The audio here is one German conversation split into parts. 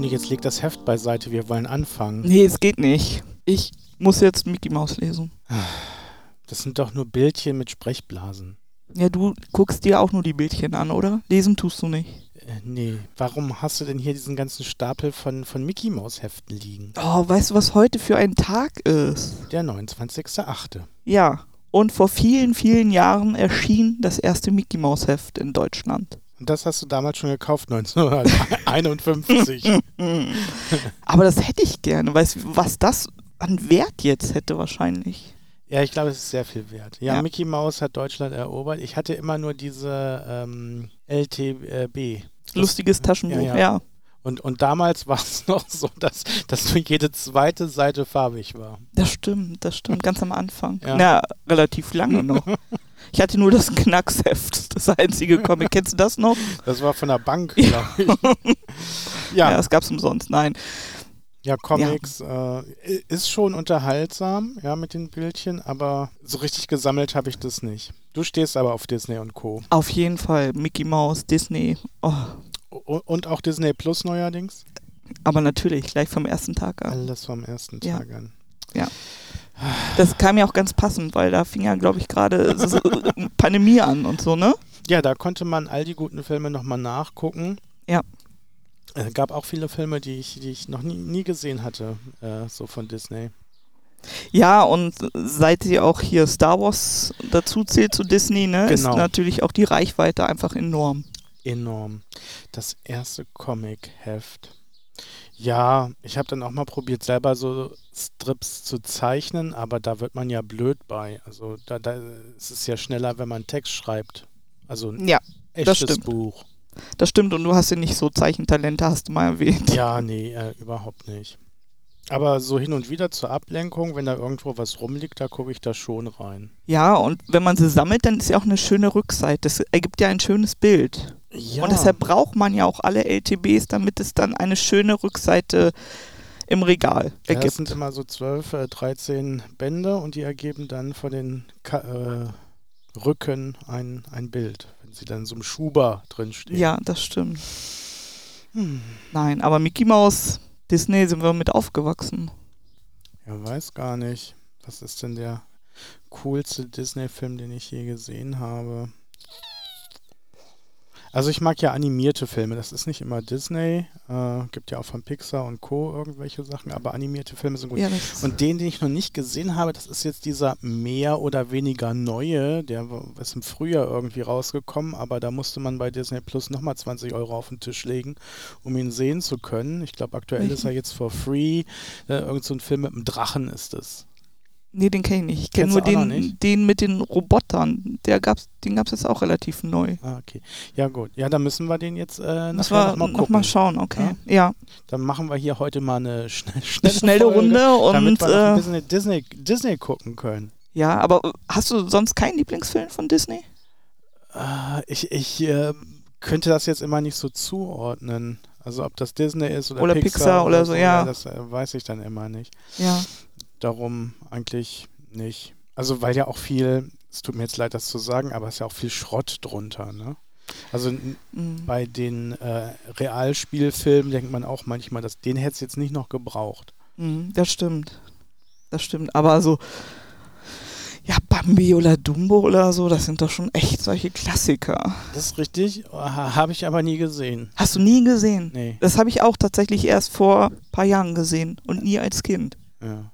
Simone, jetzt leg das Heft beiseite, wir wollen anfangen. Nee, es geht nicht. Ich muss jetzt Mickey Mouse lesen. Das sind doch nur Bildchen mit Sprechblasen. Ja, du guckst dir auch nur die Bildchen an, oder? Lesen tust du nicht. Äh, nee, warum hast du denn hier diesen ganzen Stapel von, von Mickey Mouse Heften liegen? Oh, weißt du, was heute für ein Tag ist? Der 29.8. Ja. Und vor vielen, vielen Jahren erschien das erste Mickey Mouse Heft in Deutschland. Und das hast du damals schon gekauft, 1951. Aber das hätte ich gerne. Weißt du, was das an Wert jetzt hätte wahrscheinlich? Ja, ich glaube, es ist sehr viel wert. Ja, Ja. Mickey Mouse hat Deutschland erobert. Ich hatte immer nur diese ähm, LTB. Lustiges Taschenbuch, Ja, ja. ja. Und, und damals war es noch so, dass, dass nur jede zweite Seite farbig war. Das stimmt, das stimmt. Ganz am Anfang. Ja. Ja, relativ lange noch. Ich hatte nur das Knacksheft, das einzige Comic. Kennst du das noch? Das war von der Bank, glaube ich. Ja, Ja, das gab's umsonst. Nein. ja, Comics Äh, ist schon unterhaltsam, ja, mit den Bildchen, aber so richtig gesammelt habe ich das nicht. Du stehst aber auf Disney und Co. Auf jeden Fall. Mickey Mouse, Disney. Oh, Und auch Disney Plus neuerdings? aber natürlich, gleich vom ersten Tag an. Alles vom ersten Ja. Tag an. Das kam ja auch ganz passend, weil da fing ja, glaube ich, gerade so, Pandemie an und so, ne? Ja, da konnte man all die guten Filme nochmal nachgucken. Ja. Es gab auch viele Filme, die ich, die ich noch nie, nie gesehen hatte, äh, so von Disney. Ja, und seit sie auch hier Star Wars dazu zählt zu Disney, ne, Genau. ist natürlich auch die Reichweite einfach enorm. Enorm. Das erste Comic-Heft. Ja, ich habe dann auch mal probiert, selber so Strips zu zeichnen, aber da wird man ja blöd bei. Also da, da ist es ja schneller, wenn man Text schreibt. Also ein Ja, echtes stimmt. Buch. das stimmt. Und du hast ja nicht so Zeichentalente, hast du mal erwähnt. Ja, nee, äh, überhaupt nicht. Aber so hin und wieder zur Ablenkung, wenn da irgendwo was rumliegt, da gucke ich da schon rein. Ja, und wenn man sie sammelt, dann ist ja auch eine schöne Rückseite. Das ergibt ja ein schönes Bild. Ja, Und deshalb braucht man ja auch alle LTBs, damit es dann eine schöne Rückseite im Regal ja, das ergibt. sind immer so 12, äh, 13 Bände und die ergeben dann von den Ka äh, Rücken ein, ein Bild, wenn sie dann so einem Schuber drinstehen. Ja, das stimmt. Hm. Nein, aber Mickey Mouse, Disney sind wir mit aufgewachsen. Ja, weiß gar nicht. Was ist denn der coolste Disney-Film, den ich je gesehen habe? Also ich mag ja animierte Filme. Das ist nicht immer Disney. Äh, gibt ja auch von Pixar und Co. irgendwelche Sachen, aber animierte Filme sind gut. Ja, Und den, den ich noch nicht gesehen habe, das ist jetzt dieser mehr oder weniger neue, der ist im Frühjahr irgendwie rausgekommen, aber da musste man bei Disney Plus nochmal 20 Euro auf den Tisch legen, um ihn sehen zu können. Ich glaube, aktuell ist er jetzt for free. Äh, irgend so ein Film mit einem Drachen ist es. Nee, den kenne ich nicht. Ich kenne nur noch den, den mit den Robotern. Der gab's, den gab es jetzt auch relativ neu. Ah, okay. Ja, gut. Ja, dann müssen wir den jetzt äh, nachher nochmal noch gucken. mal schauen, okay. Ja, Dann machen wir hier heute mal eine schnell, eine schnelle, schnelle Folge, Runde damit und wir noch ein äh, bisschen Disney, Disney gucken können. ja, aber äh, hast du sonst keinen Lieblingsfilm von Disney? Ah, ich ich äh, könnte das jetzt immer nicht so zuordnen. Also ob das Disney ist oder, Oder Pixar, Pixar oder so, ja. Das äh, weiß ich dann immer nicht. Ja. Darum eigentlich nicht. Also weil ja auch viel, es tut mir jetzt leid, das zu sagen, aber es ist ja auch viel Schrott drunter. Ne? Also Mhm. bei den äh, Realspielfilmen denkt man auch manchmal, dass den hätte es jetzt nicht noch gebraucht. Mhm, das stimmt. Das stimmt. Aber so, ja, Bambi oder Dumbo oder so, das sind doch schon echt solche Klassiker. Das ist richtig, ha, habe ich aber nie gesehen. Hast du nie gesehen? Nee. Das habe ich auch tatsächlich erst vor ein paar Jahren gesehen und nie als Kind. Ja.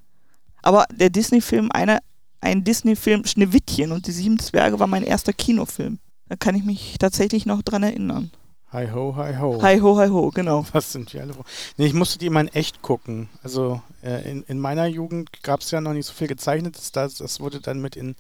Aber der Disney-Film, ein Disney-Film, Schneewittchen und die sieben Zwerge war mein erster Kinofilm. Da kann ich mich tatsächlich noch dran erinnern. Hi ho, hi ho. Hi ho, hi ho, genau. Was sind wir alle? Nee, ich musste die mal in echt gucken. Also äh, in, in meiner Jugend gab es ja noch nicht so viel gezeichnetes. Das, das wurde dann mit in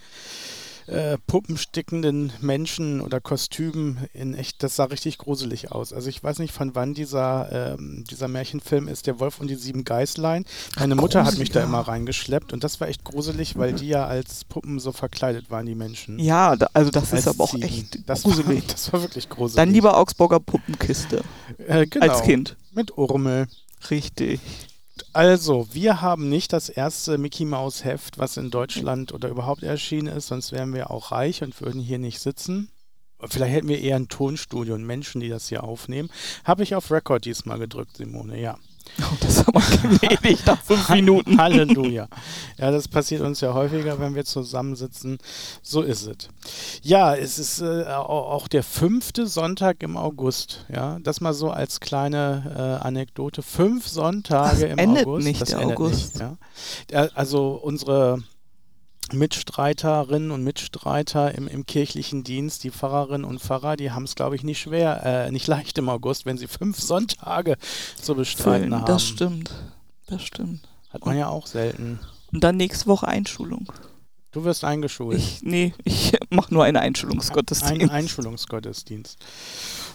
äh, Puppen stickenden Menschen oder Kostümen in echt, das sah richtig gruselig aus. Also ich weiß nicht, von wann dieser, ähm, dieser Märchenfilm ist, der Wolf und die sieben Geißlein. Meine Mutter hat mich da immer reingeschleppt und das war echt gruselig, weil die ja als Puppen so verkleidet waren, die Menschen. Ja, da, also das Als ist aber auch Ziegen. echt das war, gruselig. das war wirklich gruselig. Dann lieber Augsburger Puppenkiste äh, genau, als Kind. Mit Urmel. Richtig. Also, wir haben nicht das erste Mickey Mouse Heft, was in Deutschland oder überhaupt erschienen ist, sonst wären wir auch reich und würden hier nicht sitzen. Vielleicht hätten wir eher ein Tonstudio und Menschen, die das hier aufnehmen. Habe ich auf Record diesmal gedrückt, Simone, ja. Das ist aber gnädig nach fünf Minuten. Halleluja. Ja, das passiert uns ja häufiger, wenn wir zusammensitzen. So ist es. Ja, es ist äh, auch der fünfte Sonntag im August. Ja, das mal so als kleine äh, Anekdote. Fünf Sonntage das im endet August. Nicht das der endet August. nicht. Ja. Also unsere Mitstreiterinnen und Mitstreiter im, im kirchlichen Dienst, die Pfarrerinnen und Pfarrer, die haben es, glaube ich, nicht schwer, äh, nicht leicht im August, wenn sie fünf Sonntage zu bestreiten haben. Das stimmt. Das stimmt. Hat man ja auch selten. Und dann nächste Woche Einschulung. Du wirst eingeschult. Ich, nee, ich mache nur einen Einschulungsgottesdienst. Ein Einschulungsgottesdienst.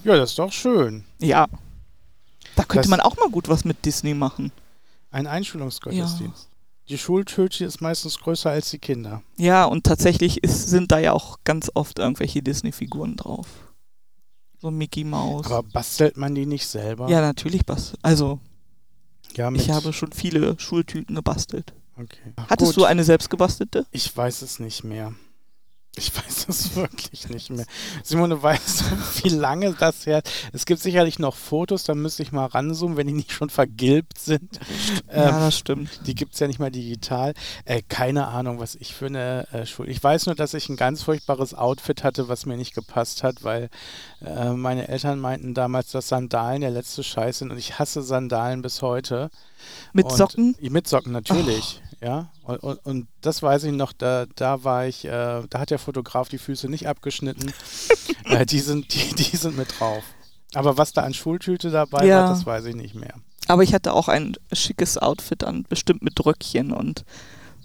Ja, das ist doch schön. Ja. Da könnte Das- man auch mal gut was mit Disney machen. Ein Einschulungsgottesdienst. Die Schultüte ist meistens größer als die Kinder. Ja, und tatsächlich ist, sind da ja auch ganz oft irgendwelche Disney-Figuren drauf. So Mickey Mouse. Aber bastelt man die nicht selber? ja, natürlich was. Also, ja ich habe schon viele Schultüten gebastelt. Okay. Hattest Gut. du eine selbstgebastelte? Ich weiß es nicht mehr. Ich weiß es wirklich nicht mehr. Simone, weißt du, wie lange das her Es gibt sicherlich noch Fotos, da müsste ich mal ranzoomen, wenn die nicht schon vergilbt sind. ja, Ähm, das stimmt. Die gibt es ja nicht mal digital. Äh, keine Ahnung, was ich für eine äh, Schule. Ich weiß nur, dass ich ein ganz furchtbares Outfit hatte, was mir nicht gepasst hat, weil äh, meine Eltern meinten damals, dass Sandalen der letzte Scheiß sind und ich hasse Sandalen bis heute. Mit und, Socken? Mit Socken, natürlich. Ja. Und, und, und das weiß ich noch, da, da war ich, äh, da hat der Fotograf die Füße nicht abgeschnitten. äh, die, sind, die, die sind mit drauf. Aber was da an Schultüte dabei Ja. war, das weiß ich nicht mehr. Aber ich hatte auch ein schickes Outfit an, bestimmt mit Röckchen. Und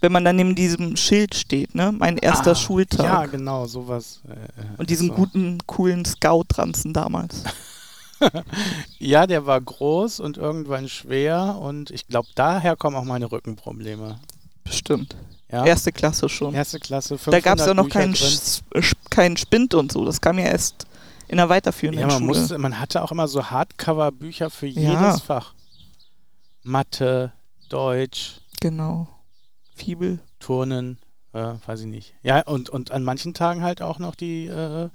wenn man dann neben diesem Schild steht, ne, mein erster Ah, Schultag. Ja, genau, sowas. Äh, äh, und diesen so. guten, coolen Scout-Ranzen damals. Ja, der war groß und irgendwann schwer und ich glaube, daher kommen auch meine Rückenprobleme. Bestimmt. Ja? Erste Klasse schon. Erste Klasse, 500 da gab es ja noch keinen Sch- keinen Spind und so. Das kam ja erst in der weiterführenden Ja, man, Schule. musste, man hatte auch immer so Hardcover-Bücher für Ja. jedes Fach. Mathe, Deutsch, genau. Fibel. Turnen, äh, weiß ich nicht. Ja, und, und an manchen Tagen halt auch noch die, äh,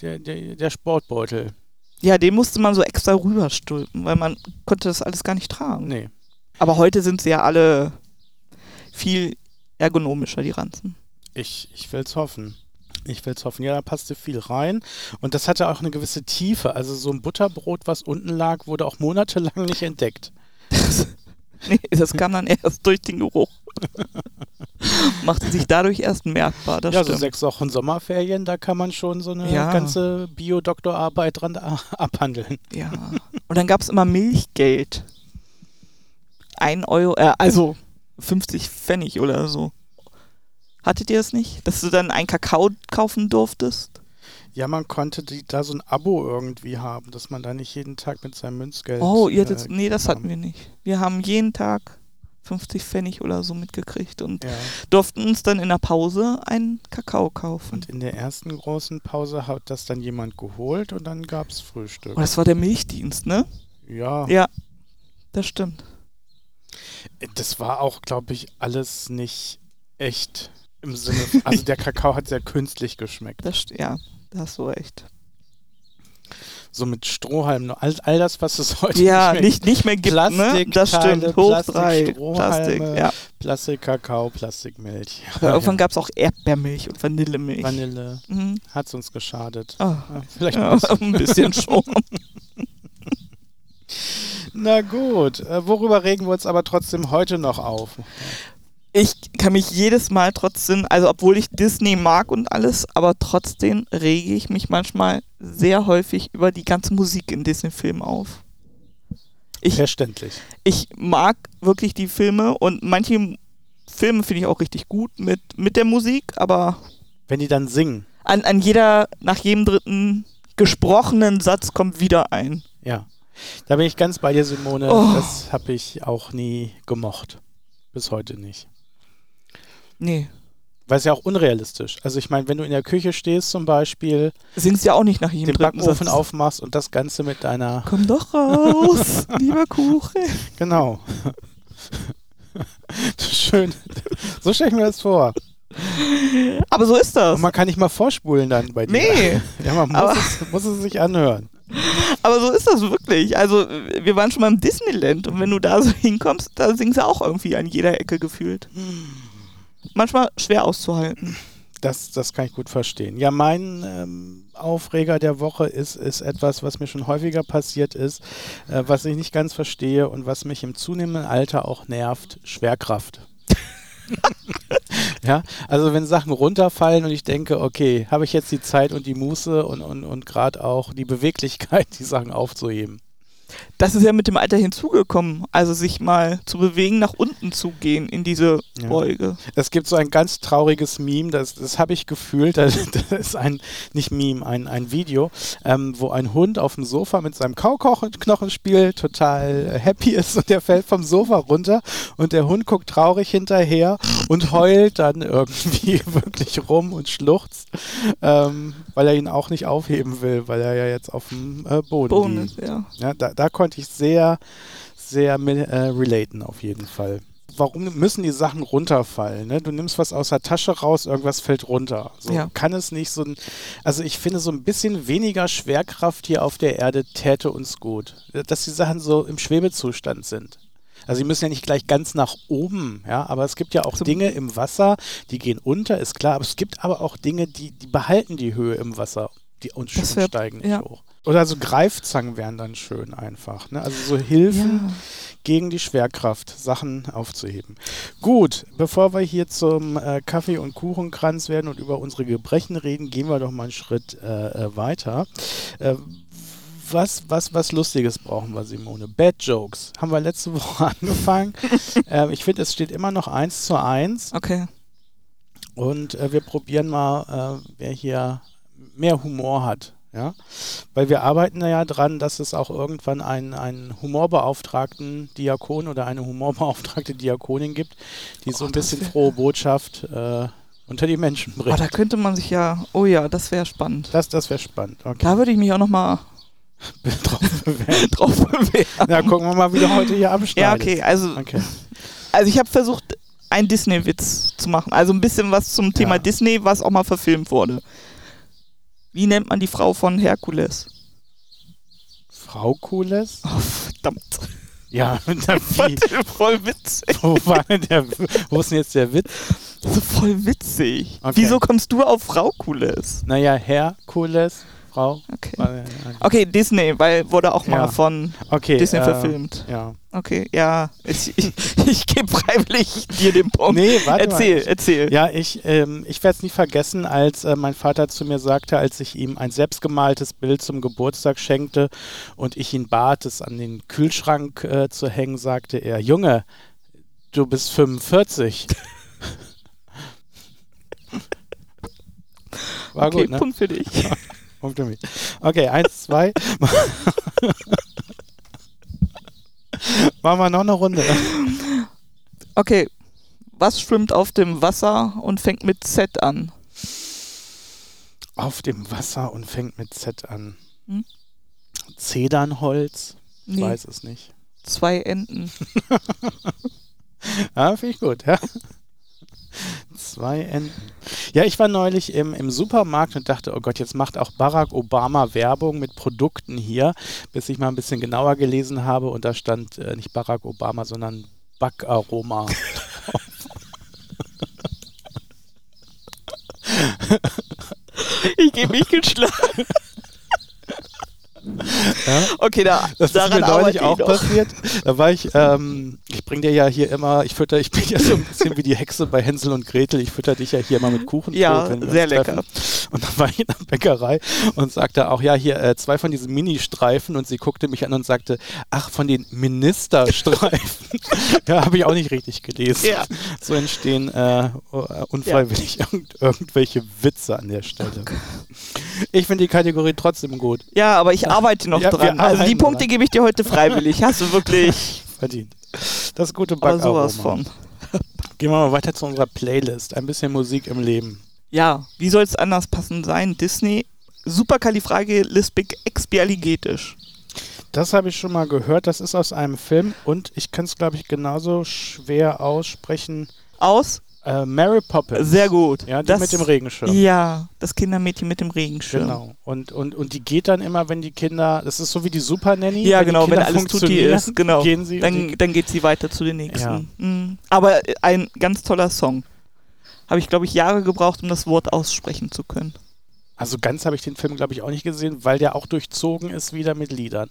der, der, der Sportbeutel. Ja, den musste man so extra rüberstülpen, weil man konnte das alles gar nicht tragen. Nee. Aber heute sind sie ja alle viel ergonomischer, die Ranzen. Ich, ich will's hoffen. Ich will's hoffen. Ja, da passte viel rein. Und das hatte auch eine gewisse Tiefe. Also so ein Butterbrot, was unten lag, wurde auch monatelang nicht entdeckt. Nee, das kam dann erst durch den Geruch. Machte sich dadurch erst merkbar, ja, so stimmt. sechs Wochen Sommerferien, da kann man schon so eine Ja. ganze Bio-Doktorarbeit dran abhandeln. Ja. Und dann gab es immer Milchgeld. Ein Euro, äh, also 50 Pfennig oder so. Hattet ihr das nicht? Dass du dann einen Kakao kaufen durftest? Ja, man konnte die, da so ein Abo irgendwie haben, dass man da nicht jeden Tag mit seinem Münzgeld. Oh, ihr hattet, äh, nee, das hatten wir nicht. Wir haben jeden Tag 50 Pfennig oder so mitgekriegt und Ja. durften uns dann in der Pause einen Kakao kaufen. Und in der ersten großen Pause hat das dann jemand geholt und dann gab es Frühstück. Oh, das war der Milchdienst, ne? Ja, Ja, das stimmt. das war auch, glaube ich, alles nicht echt im Sinne. Also der Kakao hat sehr künstlich geschmeckt. Das, ja, da hast du recht. So mit Strohhalmen, all, all das, was es heute Ja, nicht mehr nicht, nicht mehr gibt, ne? Plastikteile, Das stimmt. Hoch Plastik, drei. Plastik, ja. Plastik-Kakao, Plastikmilch. Aber irgendwann gab es auch Erdbeermilch und Vanillemilch. Vanille. Mhm. Hat es uns geschadet. Ja, vielleicht Ja, ein bisschen. ein bisschen schon. Na gut, äh, worüber regen wir uns aber trotzdem heute noch auf? Ich kann mich jedes Mal trotzdem, also obwohl ich Disney mag und alles, aber trotzdem rege ich mich manchmal sehr häufig über die ganze Musik in Disney-Filmen auf. Ich, Verständlich. ich mag wirklich die Filme und manche Filme finde ich auch richtig gut mit, mit der Musik, aber Wenn die dann singen, an, an jeder, nach jedem dritten gesprochenen Satz kommt wieder ein. ja. Da bin ich ganz bei dir, Simone. Oh. Das habe ich auch nie gemocht. Bis heute nicht. Nee. Weil es ja auch unrealistisch. Also ich meine, wenn du in der Küche stehst zum Beispiel, Singst ja auch nicht nach jedem den Backofen Satz. aufmachst und das Ganze mit deiner... Komm doch raus, lieber Kuchen. Genau. Schön. So stelle ich mir das vor. Aber so ist das. Und man kann nicht mal vorspulen dann bei dir. Nee. Ja, man muss, es, muss es sich anhören. Aber so ist das wirklich. Also, wir waren schon mal im Disneyland und wenn du da so hinkommst, da singen sie auch irgendwie an jeder Ecke gefühlt. Manchmal schwer auszuhalten. Das, das kann ich gut verstehen. Ja, mein ähm, Aufreger der Woche ist, ist etwas, was mir schon häufiger passiert ist, äh, was ich nicht ganz verstehe und was mich im zunehmenden Alter auch nervt, Schwerkraft. ja, also wenn Sachen runterfallen und ich denke, okay, habe ich jetzt die Zeit und die Muße und, und, und gerade auch die Beweglichkeit, die Sachen aufzuheben. Das ist ja mit dem Alter hinzugekommen. Also sich mal zu bewegen, nach unten zu gehen in diese Ja. Beuge. Es gibt so ein ganz trauriges Meme, das, das habe ich gefühlt, das, das ist ein, nicht Meme, ein, ein Video, ähm, wo ein Hund auf dem Sofa mit seinem Kauknochen spielt, total happy ist und der fällt vom Sofa runter und der Hund guckt traurig hinterher und heult dann irgendwie wirklich rum und schluchzt, ähm, weil er ihn auch nicht aufheben will, weil er ja jetzt auf dem äh, Boden Bonus, liegt. ja. Ja, da, da konnte ich sehr, sehr äh, relaten auf jeden Fall. Warum müssen die Sachen runterfallen? Ne? Du nimmst was aus der Tasche raus, irgendwas fällt runter. So Ja. kann es nicht so ein. Also ich finde, so ein bisschen weniger Schwerkraft hier auf der Erde täte uns gut. Dass die Sachen so im Schwebezustand sind. Also sie müssen ja nicht gleich ganz nach oben, ja, aber es gibt ja auch Zum- Dinge im Wasser, die gehen unter, ist klar, aber es gibt aber auch Dinge, die, die behalten die Höhe im Wasser die, und, steigen nicht ja. hoch. Oder so Greifzangen wären dann schön einfach. Ne? Also so Hilfen Ja. gegen die Schwerkraft, Sachen aufzuheben. Gut, bevor wir hier zum äh, Kaffee- und Kuchenkranz werden und über unsere Gebrechen reden, gehen wir doch mal einen Schritt äh, äh, weiter. Äh, was, was, was Lustiges brauchen wir, Simone? Bad Jokes. Haben wir letzte Woche angefangen. äh, ich finde, es steht immer noch eins zu eins. Okay. Und äh, wir probieren mal, äh, wer hier mehr Humor hat. Ja? Weil wir arbeiten ja dran, dass es auch irgendwann einen, einen Humorbeauftragten Diakon oder eine humorbeauftragte Diakonin gibt, die so Oh, ein das bisschen wär- frohe Botschaft äh, unter die Menschen Oh, bringt. da könnte man sich ja, oh ja, das wäre spannend. das das wäre spannend. Okay. Da würde ich mich auch nochmal Drauf bewerben. drauf bewerben. Na, gucken wir mal, wie du heute hier abschneidest. Ja, okay, also, Okay. also ich habe versucht, einen Disney-Witz zu machen. Also ein bisschen was zum Thema Ja. Disney, was auch mal verfilmt wurde. Wie nennt man die Frau von Herkules? Frau Kules? Oh, verdammt. Ja, na, wie? Voll witzig. Wo, war denn der, wo ist denn jetzt der Witz? So voll witzig. Okay. Wieso kommst du auf Frau Kules? Naja, Herr Kules, Frau. Okay. War- Okay, Disney, weil wurde auch mal Ja. von Okay. Disney äh, verfilmt. Ja. Okay, ja. Ich, ich, ich gebe freiwillig dir den Punkt. Nee, warte erzähl, mal. erzähl. Ja, ich, ähm, ich werde es nie vergessen, als äh, mein Vater zu mir sagte, als ich ihm ein selbstgemaltes Bild zum Geburtstag schenkte und ich ihn bat, es an den Kühlschrank äh, zu hängen, sagte er, Junge, du bist 45. War okay, gut, ne? Punkt für dich. Punkt für mich. Okay, eins, zwei. Machen wir noch eine Runde. Okay, was schwimmt auf dem Wasser und fängt mit Z an? Auf dem Wasser und fängt mit Z an. Hm? Zedernholz? Ich Nee, weiß es nicht. zwei Enten. Ja, finde ich gut, ja. Zwei Enten. Ja, ich war neulich im, im Supermarkt und dachte, oh Gott, jetzt macht auch Barack Obama Werbung mit Produkten hier, bis ich mal ein bisschen genauer gelesen habe und da stand äh, nicht Barack Obama, sondern Backaroma. Ich gebe mich geschlagen. Ja? Okay, da, Das ist mir neulich auch passiert. Da war ich, ähm, ich bring dir ja hier immer, ich fütter, ich bin ja so ein bisschen wie die Hexe bei Hänsel und Gretel, ich fütter dich ja hier immer mit Kuchen. Ja, sehr lecker. Und dann war ich in der Bäckerei und sagte auch, ja, hier äh, zwei von diesen Mini-Streifen und sie guckte mich an und sagte, ach, von den Ministerstreifen. ja, habe ich auch nicht richtig gelesen. Ja. So entstehen äh, unfreiwillig irgend, irgendwelche Witze an der Stelle. Ich finde die Kategorie trotzdem gut. Ja, aber ich arbeite noch Ja, dran. Also die Punkte dran. gebe ich dir heute freiwillig. Hast du wirklich Verdient. Das gute aber Backaroma. sowas von. Gehen wir mal weiter zu unserer Playlist. Ein bisschen Musik im Leben. Ja, wie soll es anders passend sein? Disney, superkalifragilisticexpialigetisch. Das habe ich schon mal gehört. Das ist aus einem Film und ich kann es, glaube ich, genauso schwer aussprechen. Aus? Äh, Mary Poppins. Sehr gut. Ja, die das, mit dem Regenschirm. Ja, das Kindermädchen mit dem Regenschirm. Genau. Und, und, und die geht dann immer, wenn die Kinder, das ist so wie die Super Nanny. Ja, wenn die genau, wenn alles tutti funktionieren, ist, genau. Gehen sie Dann, die, dann geht sie weiter zu den nächsten. Ja. Mhm. Aber ein ganz toller Song. Habe ich, glaube ich, Jahre gebraucht, um das Wort aussprechen zu können. also ganz habe ich den Film, glaube ich, auch nicht gesehen, weil der auch durchzogen ist wieder mit Liedern.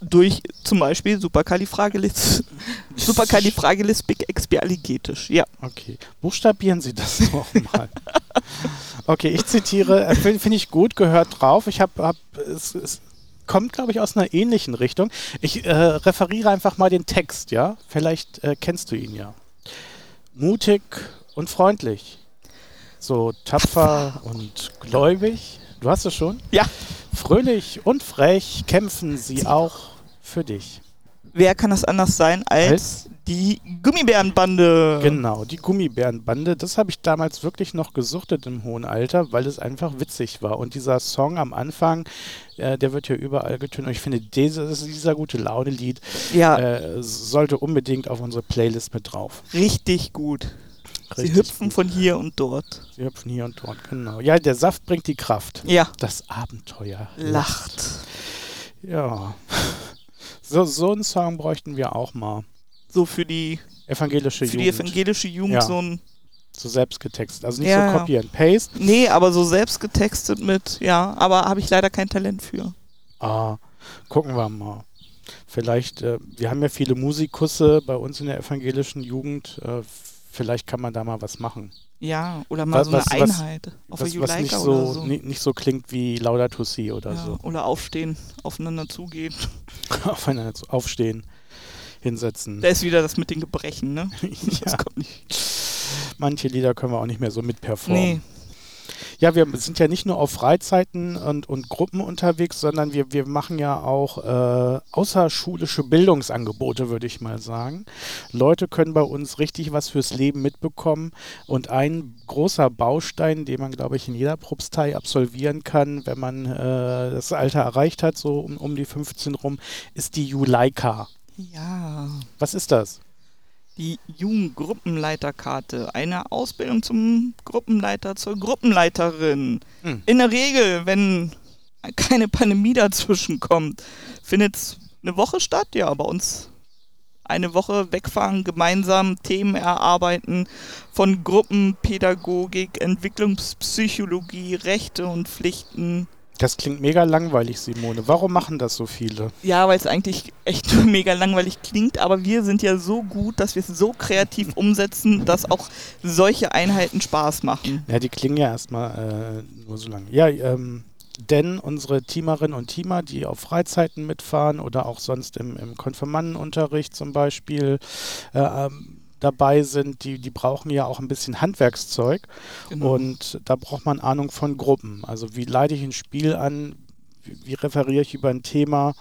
Durch zum Beispiel Supercalifragilis, Supercalifragilisticexpialigetisch. Ja. Okay. Buchstabieren Sie das nochmal. okay, ich zitiere, äh, finde find ich gut, gehört drauf. Ich habe, hab, es, es kommt, glaube ich, aus einer ähnlichen Richtung. Ich äh, referiere einfach mal den Text, ja? Vielleicht äh, kennst du ihn ja. Mutig und freundlich. So tapfer und gläubig. Du hast es schon? Ja. Fröhlich und frech kämpfen sie auch für dich. Wer kann das anders sein als die Gummibärenbande? Genau, die Gummibärenbande, das habe ich damals wirklich noch gesuchtet im hohen Alter, weil es einfach witzig war. Und dieser Song am Anfang, äh, der wird ja überall getönt. Und ich finde, dieses, dieser gute Laune-Lied Ja, äh, sollte unbedingt auf unsere Playlist mit drauf. richtig gut. Sie Richtig hüpfen gut. von hier und dort. Sie hüpfen hier und dort, genau. Ja, der Saft bringt die Kraft. Ja, Das Abenteuer lacht. Ja. So, so einen Song bräuchten wir auch mal. So für die, Evangelische für die Jugend. evangelische Jugend Ja. so ein. so selbst getextet. Also nicht Ja. so Copy and Paste. Nee, aber so selbst getextet mit, ja, aber habe ich leider kein Talent für. Ah, gucken wir mal. Vielleicht, äh, wir haben ja viele Musikusse bei uns in der evangelischen Jugend. Äh, vielleicht kann man da mal was machen. Ja, oder mal Was- so eine was- was- Einheit. Auf was, der was nicht so, oder so. ni- nicht so klingt wie Laudato Si oder ja, so. Oder aufstehen, aufeinander zugehen. Aufeinander zu- aufstehen, hinsetzen. Da ist wieder das mit den Gebrechen, ne? Das ja, kommt nicht. manche Lieder können wir auch nicht mehr so mitperformen. Nee, Ja, wir sind ja nicht nur auf Freizeiten und, und Gruppen unterwegs, sondern wir, wir machen ja auch äh, außerschulische Bildungsangebote, würde ich mal sagen. Leute können bei uns richtig was fürs Leben mitbekommen. Und ein großer Baustein, den man, glaube ich, in jeder Propstei absolvieren kann, wenn man äh, das Alter erreicht hat, so um, um die 15 rum, ist die Juleika. ja. Was ist das? Die Jugendgruppenleiterkarte. Eine Ausbildung zum Gruppenleiter, zur Gruppenleiterin. Hm. In der Regel, wenn keine Pandemie dazwischen kommt, findet es eine Woche statt. Ja, bei uns eine Woche wegfahren, gemeinsam Themen erarbeiten von Gruppenpädagogik, Entwicklungspsychologie, Rechte und Pflichten. Das klingt mega langweilig, Simone. Warum machen das so viele? Ja, weil es eigentlich echt nur mega langweilig klingt, aber wir sind ja so gut, dass wir es so kreativ umsetzen, dass auch solche Einheiten Spaß machen. Ja, die klingen ja erstmal äh, nur so lang. Ja, ähm, denn unsere Teamerinnen und Teamer, die auf Freizeiten mitfahren oder auch sonst im, im Konfirmandenunterricht zum Beispiel äh, ähm, dabei sind, die, die brauchen ja auch ein bisschen Handwerkszeug Genau. und da braucht man Ahnung von Gruppen. Also wie leite ich ein Spiel an, wie, wie referiere ich über ein Thema,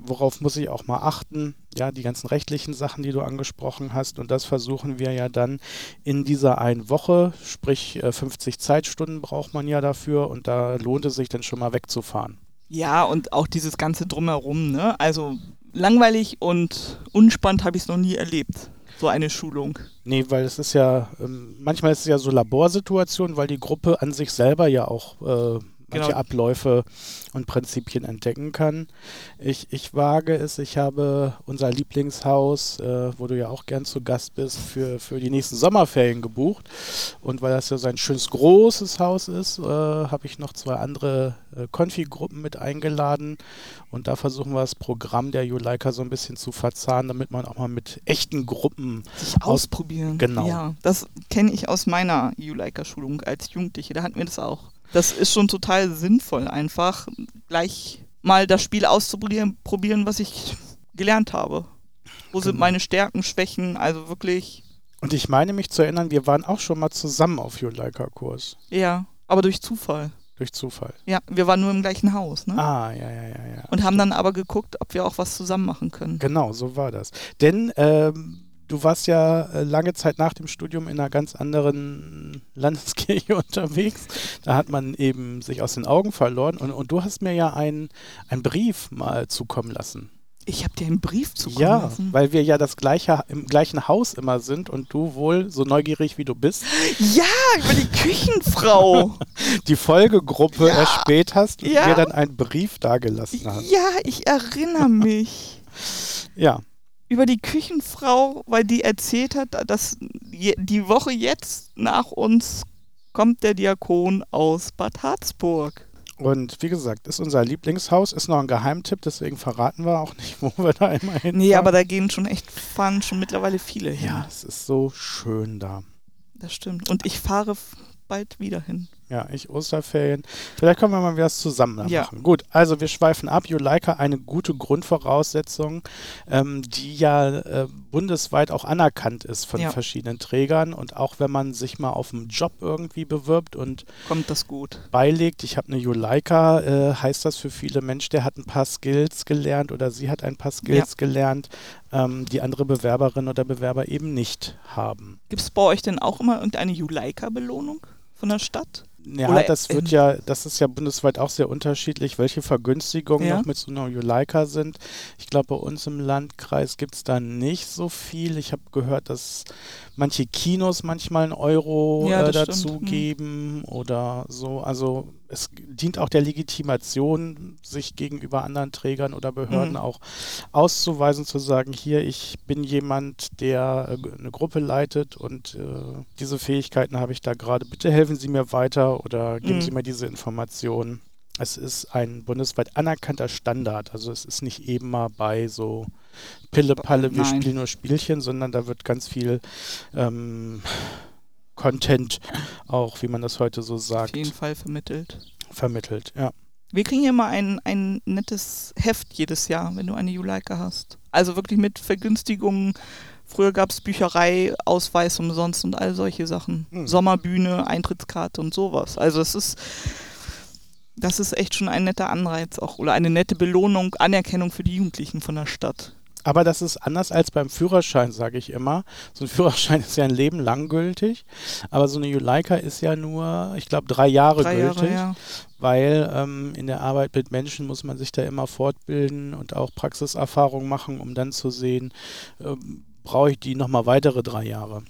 worauf muss ich auch mal achten, ja, die ganzen rechtlichen Sachen, die du angesprochen hast und das versuchen wir ja dann in dieser einen Woche, sprich äh, 50 Zeitstunden braucht man ja dafür und da lohnt es sich dann schon mal wegzufahren. Ja, und auch dieses ganze Drumherum, ne? Also langweilig und unspannend habe ich es noch nie erlebt. So eine Schulung. Nee, weil es ist ja, ähm, manchmal ist es ja so Laborsituation, weil die Gruppe an sich selber ja auch äh, manche Genau. Abläufe und Prinzipien entdecken kann. Ich, ich wage es, ich habe unser Lieblingshaus, äh, wo du ja auch gern zu Gast bist, für, für die nächsten Sommerferien gebucht. Und weil das ja so ein schönes großes Haus ist, äh, habe ich noch zwei andere äh, Konfi-Gruppen mit eingeladen. Und da versuchen wir das Programm der Juleika so ein bisschen zu verzahnen, damit man auch mal mit echten Gruppen Sich ausprobieren. genau. Ja, das kenne ich aus meiner Juleika-Schulung als Jugendliche. Da hatten wir das auch. Das ist schon total sinnvoll, einfach gleich mal das Spiel auszuprobieren, probieren, was ich gelernt habe. Wo sind Genau. meine Stärken, Schwächen? Also wirklich, Und ich meine mich zu erinnern, wir waren auch schon mal zusammen auf Juleika-Kurs. ja, aber durch Zufall. Durch Zufall. Ja, wir waren nur im gleichen Haus, ne? Ah, ja, ja, ja, ja. Und haben dann aber geguckt, ob wir auch was zusammen machen können. Genau, so war das. Denn ähm, du warst ja äh, lange Zeit nach dem Studium in einer ganz anderen Landeskirche unterwegs. Da hat man eben sich aus den Augen verloren. Und, und du hast mir ja einen einen Brief mal zukommen lassen. Ich habe dir einen Brief zukommen Ja, lassen. weil wir ja das gleiche im gleichen Haus immer sind und du wohl so neugierig wie du bist Ja, über die Küchenfrau. die Folgegruppe Ja. erspäht hast und Ja. mir dann einen Brief dagelassen hast. ja, ich erinnere mich. Ja, Über die Küchenfrau, weil die erzählt hat, dass die Woche jetzt nach uns kommt der Diakon aus Bad Harzburg. und wie gesagt, ist unser Lieblingshaus, ist noch ein Geheimtipp, deswegen verraten wir auch nicht, wo wir da immer hin. Nee, aber da gehen schon echt, fahren schon mittlerweile viele hin. ja, es ist so schön da. Das stimmt. Und ich fahre bald wieder hin. Ja, ich Osterferien. Vielleicht können wir mal wieder was zusammen Ja. machen. Gut, also wir schweifen ab. Juleika, eine gute Grundvoraussetzung, ähm, die ja äh, bundesweit auch anerkannt ist von Ja. verschiedenen Trägern. Und auch wenn man sich mal auf einen Job irgendwie bewirbt und Kommt das gut? beilegt, ich habe eine Juleika, äh, heißt das für viele Mensch, der hat ein paar Skills gelernt oder sie hat ein paar Skills gelernt, ähm, die andere Bewerberinnen oder Bewerber eben nicht haben. Gibt es bei euch denn auch immer irgendeine Juleika-Belohnung von der Stadt? Ja, Oder, das wird ja, das ist ja bundesweit auch sehr unterschiedlich, welche Vergünstigungen Ja. noch mit so einer Juleika sind. Ich glaube, bei uns im Landkreis gibt es da nicht so viel. Ich habe gehört, dass manche Kinos manchmal einen Euro Ja, äh, das dazu stimmt. Hm. oder so. Also es dient auch der Legitimation, sich gegenüber anderen Trägern oder Behörden Mhm. auch auszuweisen, zu sagen, hier, ich bin jemand, der äh, eine Gruppe leitet und äh, diese Fähigkeiten habe ich da gerade. Bitte helfen Sie mir weiter oder geben Mhm. Sie mir diese Informationen. Es ist ein bundesweit anerkannter Standard. Also es ist nicht eben mal bei so Pille-Palle, wir Nein. spielen nur Spielchen, sondern da wird ganz viel ähm, Content auch, wie man das heute so Auf sagt, jeden Fall vermittelt. vermittelt. Ja. Wir kriegen hier mal ein, ein nettes Heft jedes Jahr, wenn du eine Juleika hast. Also wirklich mit Vergünstigungen. Früher gab es Bücherei, Ausweis umsonst und all solche Sachen. Hm. Sommerbühne, Eintrittskarte und sowas. Also es ist, das ist echt schon ein netter Anreiz auch oder eine nette Belohnung, Anerkennung für die Jugendlichen von der Stadt. Aber das ist anders als beim Führerschein, sage ich immer. So ein Führerschein ist ja ein Leben lang gültig, aber so eine Juleika ist ja nur, ich glaube, drei Jahre Drei gültig, Jahre, ja. weil ähm, in der Arbeit mit Menschen muss man sich da immer fortbilden und auch Praxiserfahrung machen, um dann zu sehen, ähm, brauche ich die nochmal weitere drei Jahre.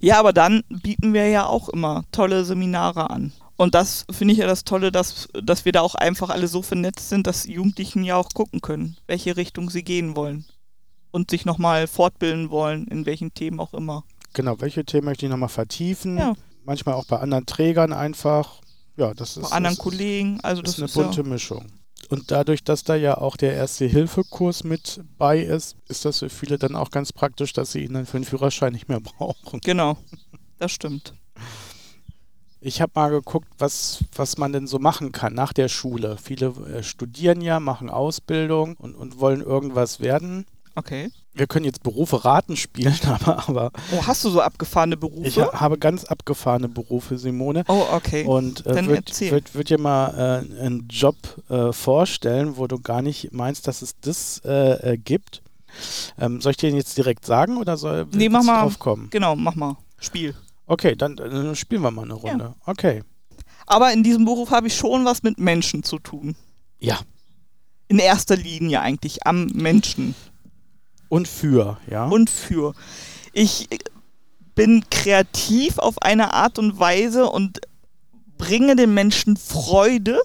Ja, aber dann bieten wir ja auch immer tolle Seminare an. Und das finde ich ja das Tolle, dass, dass wir da auch einfach alle so vernetzt sind, dass Jugendlichen ja auch gucken können, welche Richtung sie gehen wollen. Und sich nochmal fortbilden wollen, in welchen Themen auch immer. Genau, welche Themen möchte ich nochmal vertiefen? Ja. Manchmal auch bei anderen Trägern einfach. Ja, das ist, Bei anderen das Kollegen. Also ist das eine ist bunte ja, Mischung. Und dadurch, dass da ja auch der Erste-Hilfe-Kurs mit bei ist, ist das für viele dann auch ganz praktisch, dass sie ihn dann für den Führerschein nicht mehr brauchen. Genau, das stimmt. Ich habe mal geguckt, was, was man denn so machen kann nach der Schule. Viele äh, studieren ja, machen Ausbildung und, und wollen irgendwas werden. Okay. Wir können jetzt Berufe raten spielen, aber, aber Oh, hast du so abgefahrene Berufe? ich ha habe ganz abgefahrene Berufe, Simone. oh, okay. Und äh, würd, würd dir mal äh, einen Job äh, vorstellen, wo du gar nicht meinst, dass es das äh, äh, gibt. Ähm, soll ich dir den jetzt direkt sagen oder soll Nee, mach mal. drauf kommen? Genau, mach mal. Spiel. Okay, dann, dann spielen wir mal eine Runde. Okay. Aber in diesem Beruf habe ich schon was mit Menschen zu tun. Ja. In erster Linie eigentlich am Menschen. Und für, ja. und für. Ich bin kreativ auf eine Art und Weise und bringe den Menschen Freude,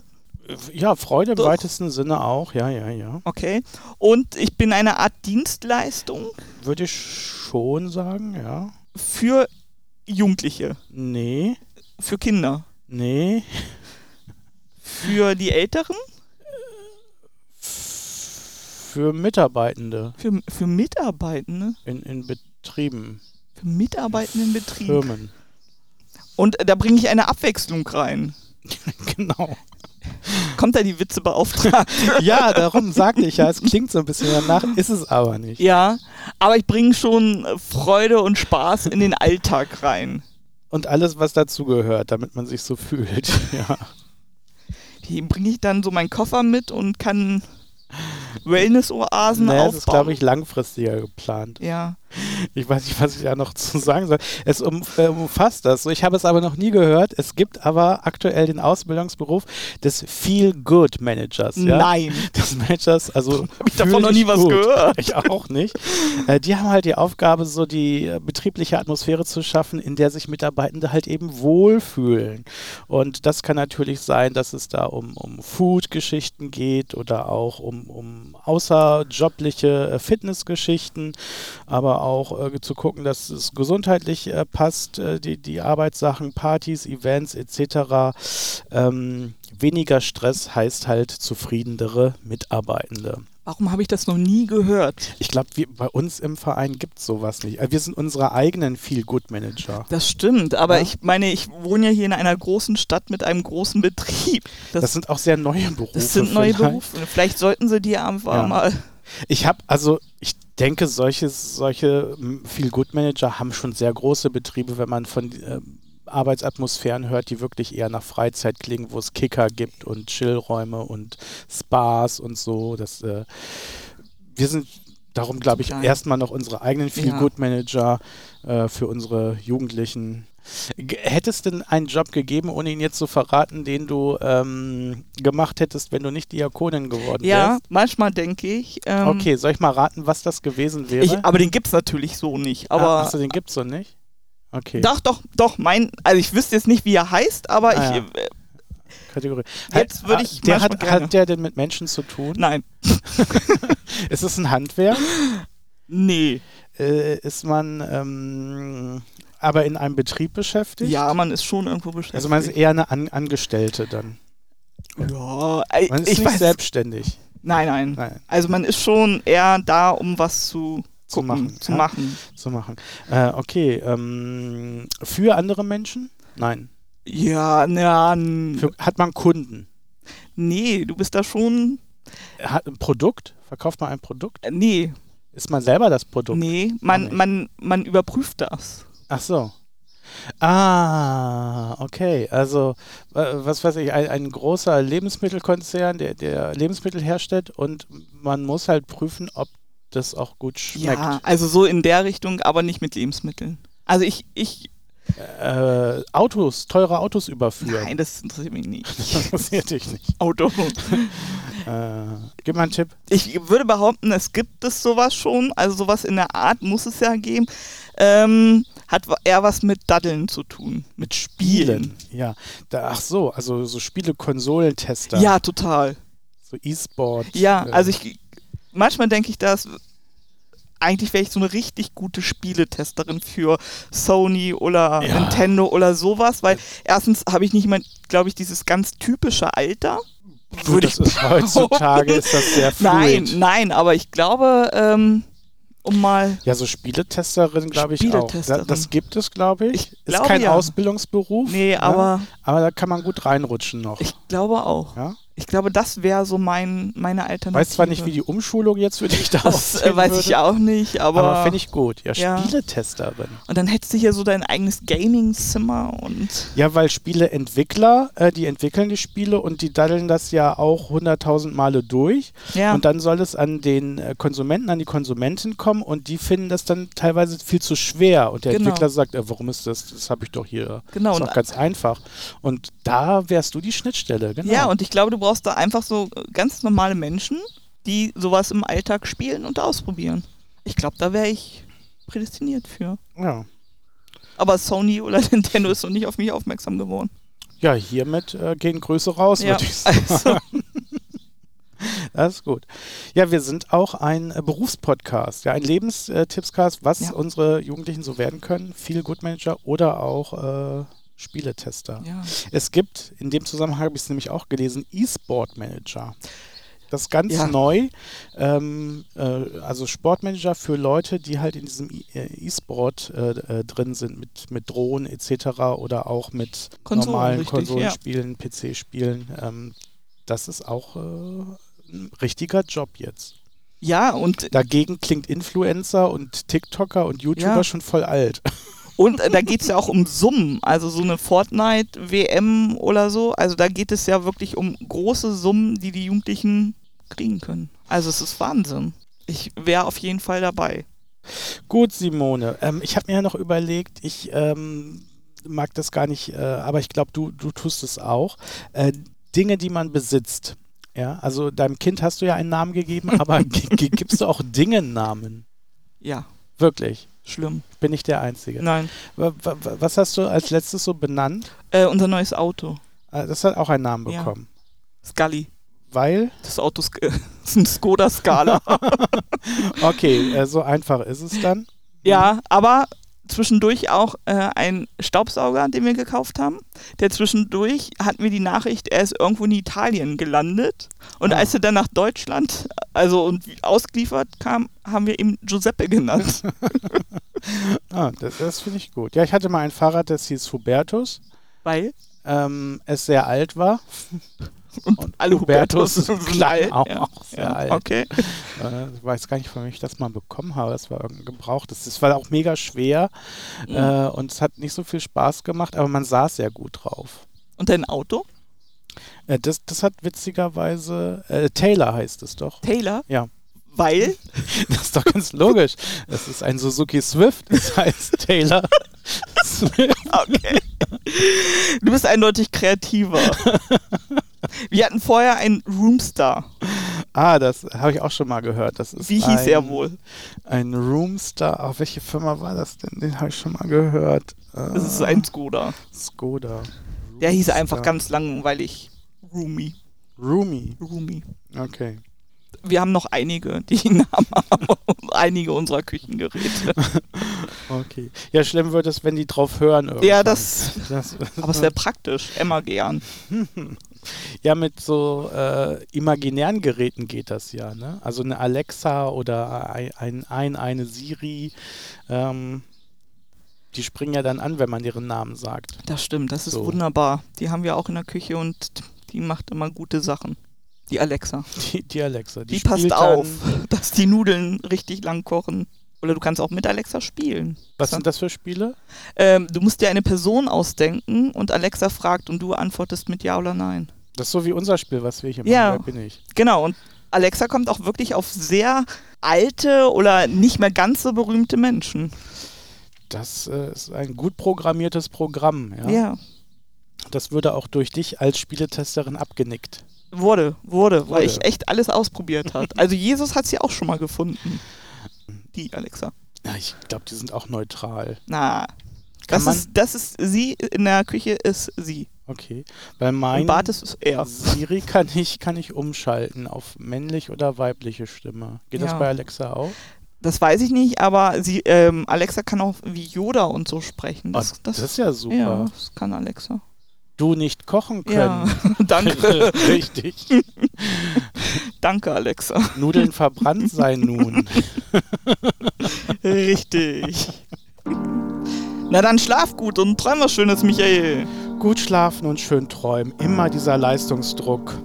ja, Freude im Doch. weitesten Sinne auch, ja, ja, ja. okay? Und ich bin eine Art Dienstleistung Würde ich schon sagen, ja. für Jugendliche, Nee, für Kinder, nee. für die Älteren, Für Mitarbeitende für, für Mitarbeitende, in, in Betrieben, für Mitarbeitende im Betrieb. Firmen. Und da bringe ich eine Abwechslung rein. genau. Kommt da die Witzebeauftragte? Ja, darum sagte ich ja, es klingt so ein bisschen danach, ist es aber nicht. ja, aber ich bringe schon Freude und Spaß in den Alltag rein. Und alles, was dazu gehört, damit man sich so fühlt. Ja. Die bringe ich dann so meinen Koffer mit und kann Wellness-Oasen das aufbauen. ist, glaube ich, langfristiger geplant. ja. Ich weiß nicht, was ich da noch zu sagen soll. Es um, äh, umfasst das. Ich habe es aber noch nie gehört. Es gibt aber aktuell den Ausbildungsberuf des Feel Good Managers. Ja? Nein. Des Managers, also habe ich davon noch nie was gut. gehört. Ich auch nicht. Äh, die haben halt die Aufgabe, so die äh, betriebliche Atmosphäre zu schaffen, in der sich Mitarbeitende halt eben wohlfühlen. Und das kann natürlich sein, dass es da um, um Food-Geschichten geht oder auch um, um außerjobliche äh, Fitnessgeschichten, aber auch äh, zu gucken, dass es gesundheitlich äh, passt, äh, die, die Arbeitssachen, Partys, Events etc. Ähm, weniger Stress heißt halt zufriedenere Mitarbeitende. Warum habe ich das noch nie gehört? Ich glaube, bei uns im Verein gibt es sowas nicht. Äh, Wir sind unsere eigenen Feel-Good-Manager. Das stimmt, aber Ja. ich meine, ich wohne ja hier in einer großen Stadt mit einem großen Betrieb. Das, Das sind auch sehr neue Berufe. das sind neue vielleicht. Berufe. Vielleicht sollten sie die einfach Ja. mal. Ich habe, also ich denke, solche, solche Feel-Good-Manager haben schon sehr große Betriebe, wenn man von äh, Arbeitsatmosphären hört, die wirklich eher nach Freizeit klingen, wo es Kicker gibt und Chillräume und Spas und so. Das, äh, wir sind darum, glaube ich, erstmal noch unsere eigenen Feel-Good-Manager äh, für unsere Jugendlichen. G hättest denn einen Job gegeben, ohne ihn jetzt zu verraten, den du ähm, gemacht hättest, wenn du nicht Diakonin geworden Ja, wärst? manchmal denke ich. Ähm, Okay, soll ich mal raten, was das gewesen wäre? Ich, aber den gibt es natürlich so nicht. Aber ah, achso, den gibt's so nicht? Okay. doch, doch, doch, mein, also ich wüsste jetzt nicht, wie er heißt, aber Ah, ich, ja. äh, Kategorie. Jetzt würde ah, ich der hat, gerne- hat der denn mit Menschen zu tun? nein, Ist es ein Handwerk? nee. Äh, ist man ähm, aber in einem Betrieb beschäftigt? Ja, man ist schon irgendwo beschäftigt. Also man ist eher eine An Angestellte dann. ja, äh, Man ist ich nicht weiß, selbstständig. nein, nein, Nein, Also man ist schon eher da, um was zu, Zu gucken, machen, zu ja. machen. zu machen. Äh, okay, ähm, für andere Menschen? Nein. Ja, na, Für, hat man Kunden? nee, du bist da schon, Hat ein Produkt? Verkauft man ein Produkt? nee, Ist man selber das Produkt? nee, man, man, man überprüft das. Ach so. Ah, okay. Also, äh, was weiß ich, ein, ein großer Lebensmittelkonzern, der, der Lebensmittel herstellt und man muss halt prüfen, ob das auch gut schmeckt. Ja, also so in der Richtung, aber nicht mit Lebensmitteln. Also ich, ich, Äh, Autos, teure Autos überführen. nein, das interessiert mich nicht. Das interessiert dich nicht. Auto. Äh, gib mal einen Tipp. Ich würde behaupten, es gibt es sowas schon, also sowas in der Art muss es ja geben. Ähm, hat eher was mit Daddeln zu tun, mit Spielen. Ja. Da, ach so, also so Spiele-Konsolentester. Ja, total. So E-Sport. Ja, äh, also ich manchmal denke ich, dass eigentlich wäre ich so eine richtig gute Spieletesterin für Sony oder Ja. Nintendo oder sowas, weil erstens habe ich nicht mal, glaube ich, dieses ganz typische Alter. Würde das ich ist heutzutage ist das sehr Nein, fluid. nein, aber ich glaube, ähm, um mal Ja, so Spieletesterin, glaube ich auch. Da, Spieletesterin. das gibt es, glaube ich. Ich ist glaube, kein ja. Ausbildungsberuf. Nee, ja, aber aber da kann man gut reinrutschen noch. ich glaube auch. ja? Ich glaube, das wäre so mein, meine Alternative. Weiß zwar nicht, wie die Umschulung jetzt für dich da Das äh, weiß würde, ich auch nicht, aber. aber finde ich gut. Ja, Ja. Spieletesterin. und dann hättest du hier so dein eigenes Gaming-Zimmer und. Ja, weil Spieleentwickler, äh, die entwickeln die Spiele und die daddeln das ja auch hunderttausend Male durch. Ja. Und dann soll es an den äh, Konsumenten, an die Konsumenten kommen und die finden das dann teilweise viel zu schwer. Und der Genau. Entwickler sagt, äh, warum ist das? Das habe ich doch hier. Genau, Ist und- doch ganz einfach. Und da wärst du die Schnittstelle, genau. Ja, und ich glaube, du brauchst da einfach so ganz normale Menschen, die sowas im Alltag spielen und ausprobieren. Ich glaube, da wäre ich prädestiniert für. ja. Aber Sony oder Nintendo ist noch nicht auf mich aufmerksam geworden. Ja, hiermit äh, gehen Grüße raus, Ja, würde ich sagen. also, Das ist gut. Ja, wir sind auch ein äh, Berufspodcast, ja, ein Lebenstippscast, was Ja. unsere Jugendlichen so werden können. Viel Good Manager oder auch äh, Spieletester. ja. Es gibt, in dem Zusammenhang habe ich es nämlich auch gelesen, E-Sport Manager. Das ist ganz Ja. neu. Ähm, äh, also Sportmanager für Leute, die halt in diesem E- äh, E-Sport äh, äh, drin sind, mit, mit Drohnen etc. oder auch mit Konsolen, normalen richtig, ja. Konsolenspielen, PC-Spielen. Ähm, das ist auch äh, ein richtiger Job jetzt. ja, und, Dagegen klingt Influencer und TikToker und YouTuber Ja. schon voll alt. und äh, da geht es ja auch um Summen. Also so eine Fortnite-WM oder so. Also da geht es ja wirklich um große Summen, die die Jugendlichen kriegen können. Also es ist Wahnsinn. Ich wäre auf jeden Fall dabei. Gut, Simone. Ähm, ich habe mir ja noch überlegt, ich ähm, mag das gar nicht, äh, aber ich glaube, du, du tust es auch. Äh, Dinge, die man besitzt. Ja, also deinem Kind hast du ja einen Namen gegeben, aber gibst du auch Dingen Namen? Ja. Wirklich? Schlimm. Bin ich der Einzige? Nein. Was hast du als letztes so benannt? Äh, unser neues Auto. Ah, das hat auch einen Namen bekommen. Ja. Scully. Weil? Das Auto ist ein Skoda Scala. okay, äh, so einfach ist es dann. Ja, aber zwischendurch auch äh, ein Staubsauger, den wir gekauft haben. Der zwischendurch hatten wir die Nachricht, er ist irgendwo in Italien gelandet. Und ah. als er dann nach Deutschland, also und ausgeliefert kam, haben wir ihn Giuseppe genannt. ah, das, das finde ich gut. Ja, ich hatte mal ein Fahrrad, das hieß Hubertus. Weil? Ähm, es sehr alt war. Und, alle Hubertus sind alt. Auch, ja. auch sehr ja, alt. Okay. Äh, ich weiß gar nicht, von wem ich das mal bekommen habe. Das war irgendein gebrauchtes. Das war auch mega schwer mhm. äh, und es hat nicht so viel Spaß gemacht, aber man saß sehr gut drauf. Und dein Auto? Äh, das, das hat witzigerweise, äh, Taylor heißt es doch. Taylor? Ja. Weil? Das ist doch ganz logisch. Das ist ein Suzuki Swift, das heißt Taylor Swift. Okay. Du bist eindeutig kreativer. Wir hatten vorher einen Roomstar. Ah, das habe ich auch schon mal gehört. Das ist Wie hieß ein, er wohl? Ein Roomstar. Auf welche Firma war das denn? Den habe ich schon mal gehört. Das ist ein Skoda. Skoda. Roomstar. Der hieß einfach ganz langweilig Roomy. Roomy? Roomy. Okay. Wir haben noch einige, die Namen haben. einige unserer Küchengeräte. Okay. Ja, schlimm wird es, wenn die drauf hören. Irgendwann. Ja, das. das aber es wäre praktisch. Emma gern. Ja, mit so äh, imaginären Geräten geht das ja. Ne? Also eine Alexa oder ein, ein, ein eine Siri. Ähm, die springen ja dann an, wenn man ihren Namen sagt. Das stimmt, das ist so. wunderbar. Die haben wir auch in der Küche und die macht immer gute Sachen. Die Alexa. Die, die Alexa. Die, die passt auf, dass die Nudeln richtig lang kochen. Oder du kannst auch mit Alexa spielen. Was sind das für Spiele? Ähm, du musst dir eine Person ausdenken und Alexa fragt und du antwortest mit Ja oder Nein. Das ist so wie unser Spiel, was wir hier machen. Ja, bin ich? Genau. Und Alexa kommt auch wirklich auf sehr alte oder nicht mehr ganz so berühmte Menschen. Das äh, ist ein gut programmiertes Programm. Ja. ja. Das würde auch durch dich als Spieletesterin abgenickt. Wurde, wurde, wurde. weil ich echt alles ausprobiert habe. Also Jesus hat sie auch schon mal gefunden die, Alexa? Ja, ich glaube, die sind auch neutral. Na, das ist, das ist sie in der Küche ist sie. Okay. Bei mein Bad ist es er. Siri kann ich, kann ich umschalten auf männlich oder weibliche Stimme. Geht ja. das bei Alexa auch? Das weiß ich nicht, aber sie, ähm, Alexa kann auch wie Yoda und so sprechen. Das, oh, das, das ist ja super. Ja, das kann Alexa. Du nicht kochen können. Ja, danke. Richtig. danke, Alexa. Nudeln verbrannt sein nun. Richtig. Na dann schlaf gut und träum was Schönes, Michael. Gut schlafen und schön träumen. Immer dieser Leistungsdruck.